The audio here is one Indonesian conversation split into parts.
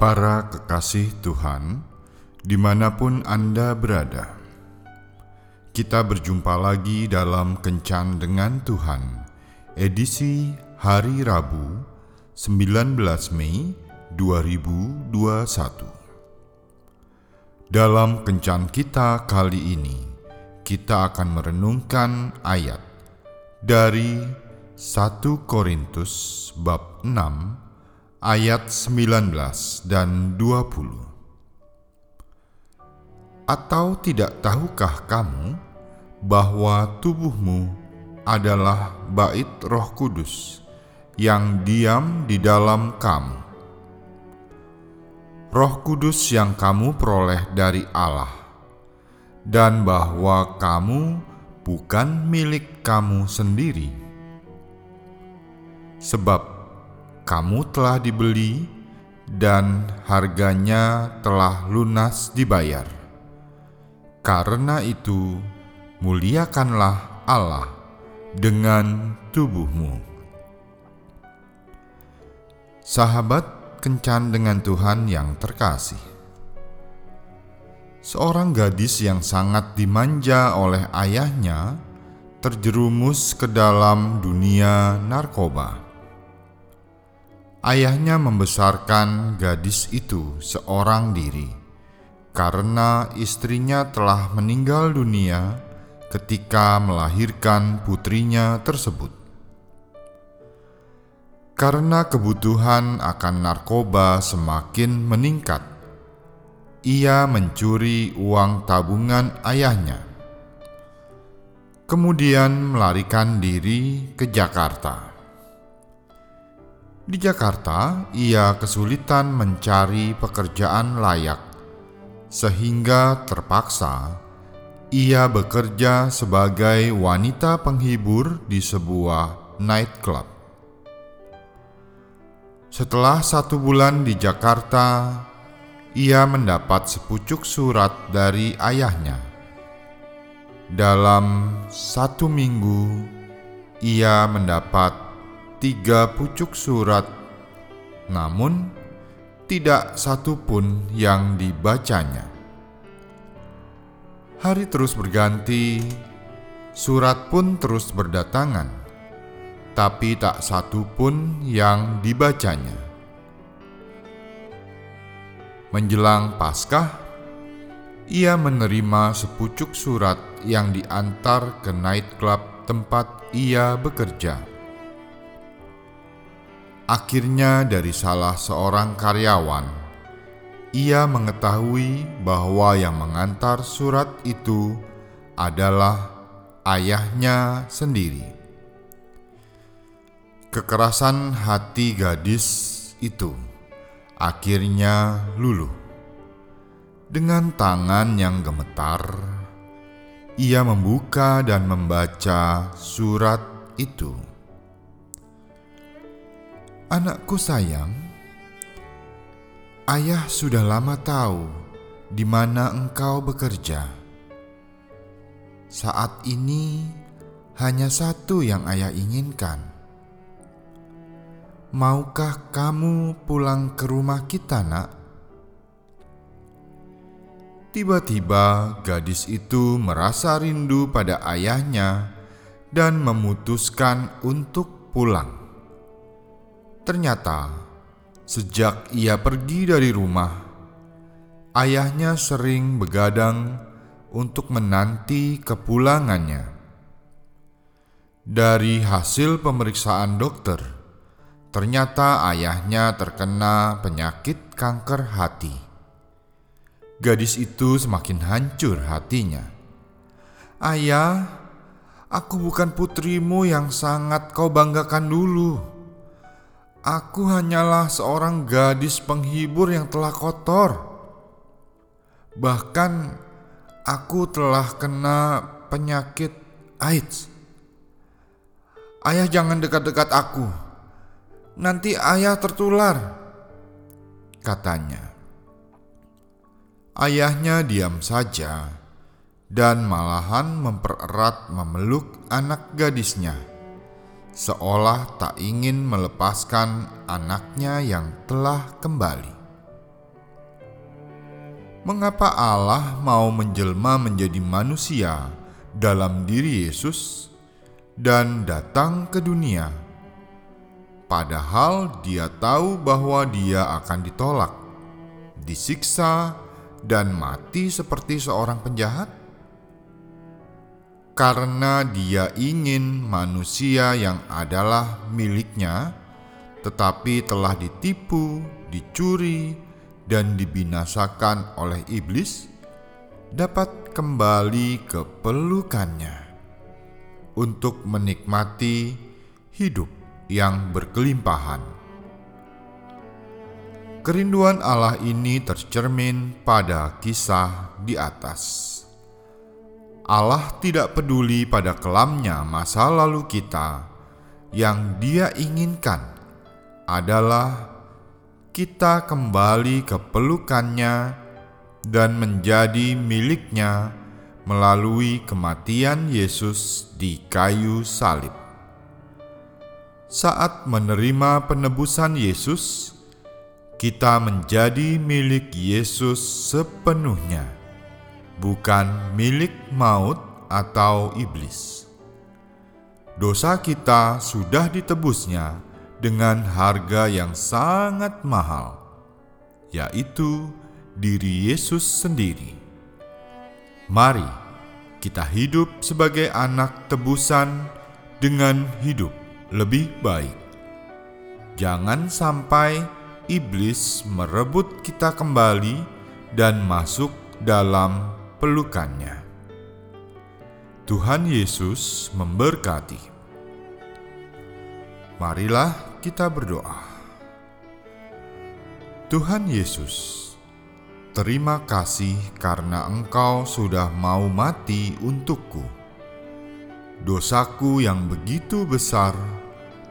Para kekasih Tuhan, di mana pun Anda berada, kita berjumpa lagi dalam Kencan dengan Tuhan, edisi hari Rabu, 19 Mei 2021. Dalam Kencan kita kali ini, kita akan merenungkan ayat dari 1 Korintus bab 6 ayat 19 dan 20. Atau tidak tahukah kamu bahwa tubuhmu adalah bait Roh Kudus yang diam di dalam kamu? Roh Kudus yang kamu peroleh dari Allah, dan bahwa kamu bukan milik kamu sendiri, sebab kamu telah dibeli dan harganya telah lunas dibayar. Karena itu, muliakanlah Allah dengan tubuhmu. Sahabat kencan dengan Tuhan yang terkasih. Seorang gadis yang sangat dimanja oleh ayahnya terjerumus ke dalam dunia narkoba Ayahnya membesarkan gadis itu seorang diri karena istrinya telah meninggal dunia ketika melahirkan putrinya tersebut. Karena kebutuhan akan narkoba semakin meningkat, ia mencuri uang tabungan ayahnya, kemudian melarikan diri ke Jakarta. Di Jakarta, ia kesulitan mencari pekerjaan layak, sehingga terpaksa ia bekerja sebagai wanita penghibur di sebuah nightclub. Setelah satu bulan di Jakarta, ia mendapat sepucuk surat dari ayahnya. Dalam satu minggu, ia mendapat tiga pucuk surat, namun tidak satu pun yang dibacanya. Hari terus berganti, surat pun terus berdatangan, tapi tak satu pun yang dibacanya. Menjelang Paskah, ia menerima sepucuk surat yang diantar ke nightclub tempat ia bekerja. Akhirnya, dari salah seorang karyawan, ia mengetahui bahwa yang mengantar surat itu adalah ayahnya sendiri. Kekerasan hati gadis itu akhirnya luluh. Dengan tangan yang gemetar, ia membuka dan membaca surat itu. Anakku sayang, ayah sudah lama tahu di mana engkau bekerja. Saat ini hanya satu yang ayah inginkan. Maukah kamu pulang ke rumah kita, Nak? Tiba-tiba gadis itu merasa rindu pada ayahnya dan memutuskan untuk pulang. Ternyata, sejak ia pergi dari rumah, ayahnya sering begadang untuk menanti kepulangannya. Dari hasil pemeriksaan dokter, ternyata ayahnya terkena penyakit kanker hati. Gadis itu semakin hancur hatinya. "Ayah, aku bukan putrimu yang sangat kau banggakan dulu." Aku hanyalah seorang gadis penghibur yang telah kotor. Bahkan aku telah kena penyakit AIDS. Ayah jangan dekat-dekat aku. Nanti ayah tertular. Katanya. Ayahnya diam saja dan malahan mempererat memeluk anak gadisnya seolah tak ingin melepaskan anaknya yang telah kembali. mengapa Allah mau menjelma menjadi manusia dalam diri Yesus dan datang ke dunia? Padahal Dia tahu bahwa Dia akan ditolak, disiksa, dan mati seperti seorang penjahat karena dia ingin manusia yang adalah miliknya, tetapi telah ditipu, dicuri, dan dibinasakan oleh iblis, dapat kembali ke pelukannya untuk menikmati hidup yang berkelimpahan. Kerinduan Allah ini tercermin pada kisah di atas. Allah tidak peduli pada kelamnya masa lalu kita. Yang Dia inginkan adalah kita kembali ke pelukannya dan menjadi miliknya melalui kematian Yesus di kayu salib. Saat menerima penebusan Yesus, kita menjadi milik Yesus sepenuhnya bukan milik maut atau iblis. Dosa kita sudah ditebusnya dengan harga yang sangat mahal, yaitu diri Yesus sendiri. Mari kita hidup sebagai anak tebusan dengan hidup lebih baik. Jangan sampai iblis merebut kita kembali dan masuk dalam pelukannya. Tuhan Yesus memberkati. Marilah kita berdoa. Tuhan Yesus, terima kasih karena Engkau sudah mau mati untukku. Dosaku yang begitu besar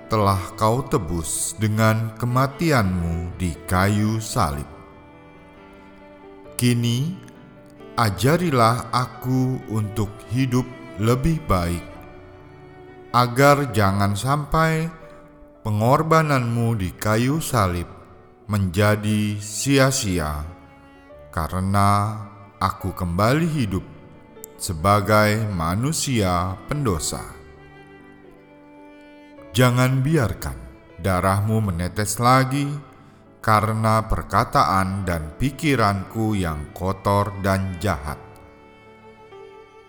telah Kau tebus dengan kematianmu di kayu salib. Kini ajarilah aku untuk hidup lebih baik, agar jangan sampai pengorbananmu di kayu salib menjadi sia-sia, karena aku kembali hidup sebagai manusia pendosa. Jangan biarkan darahmu menetes lagi karena perkataan dan pikiranku yang kotor dan jahat.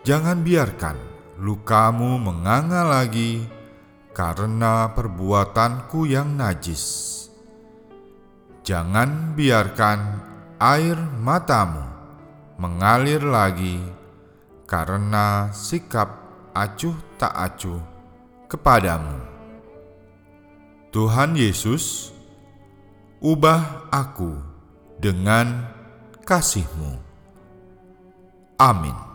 Jangan biarkan lukamu menganga lagi karena perbuatanku yang najis. Jangan biarkan air matamu mengalir lagi karena sikap acuh tak acuh kepadamu. Tuhan Yesus, ubah aku dengan kasihmu. Amin.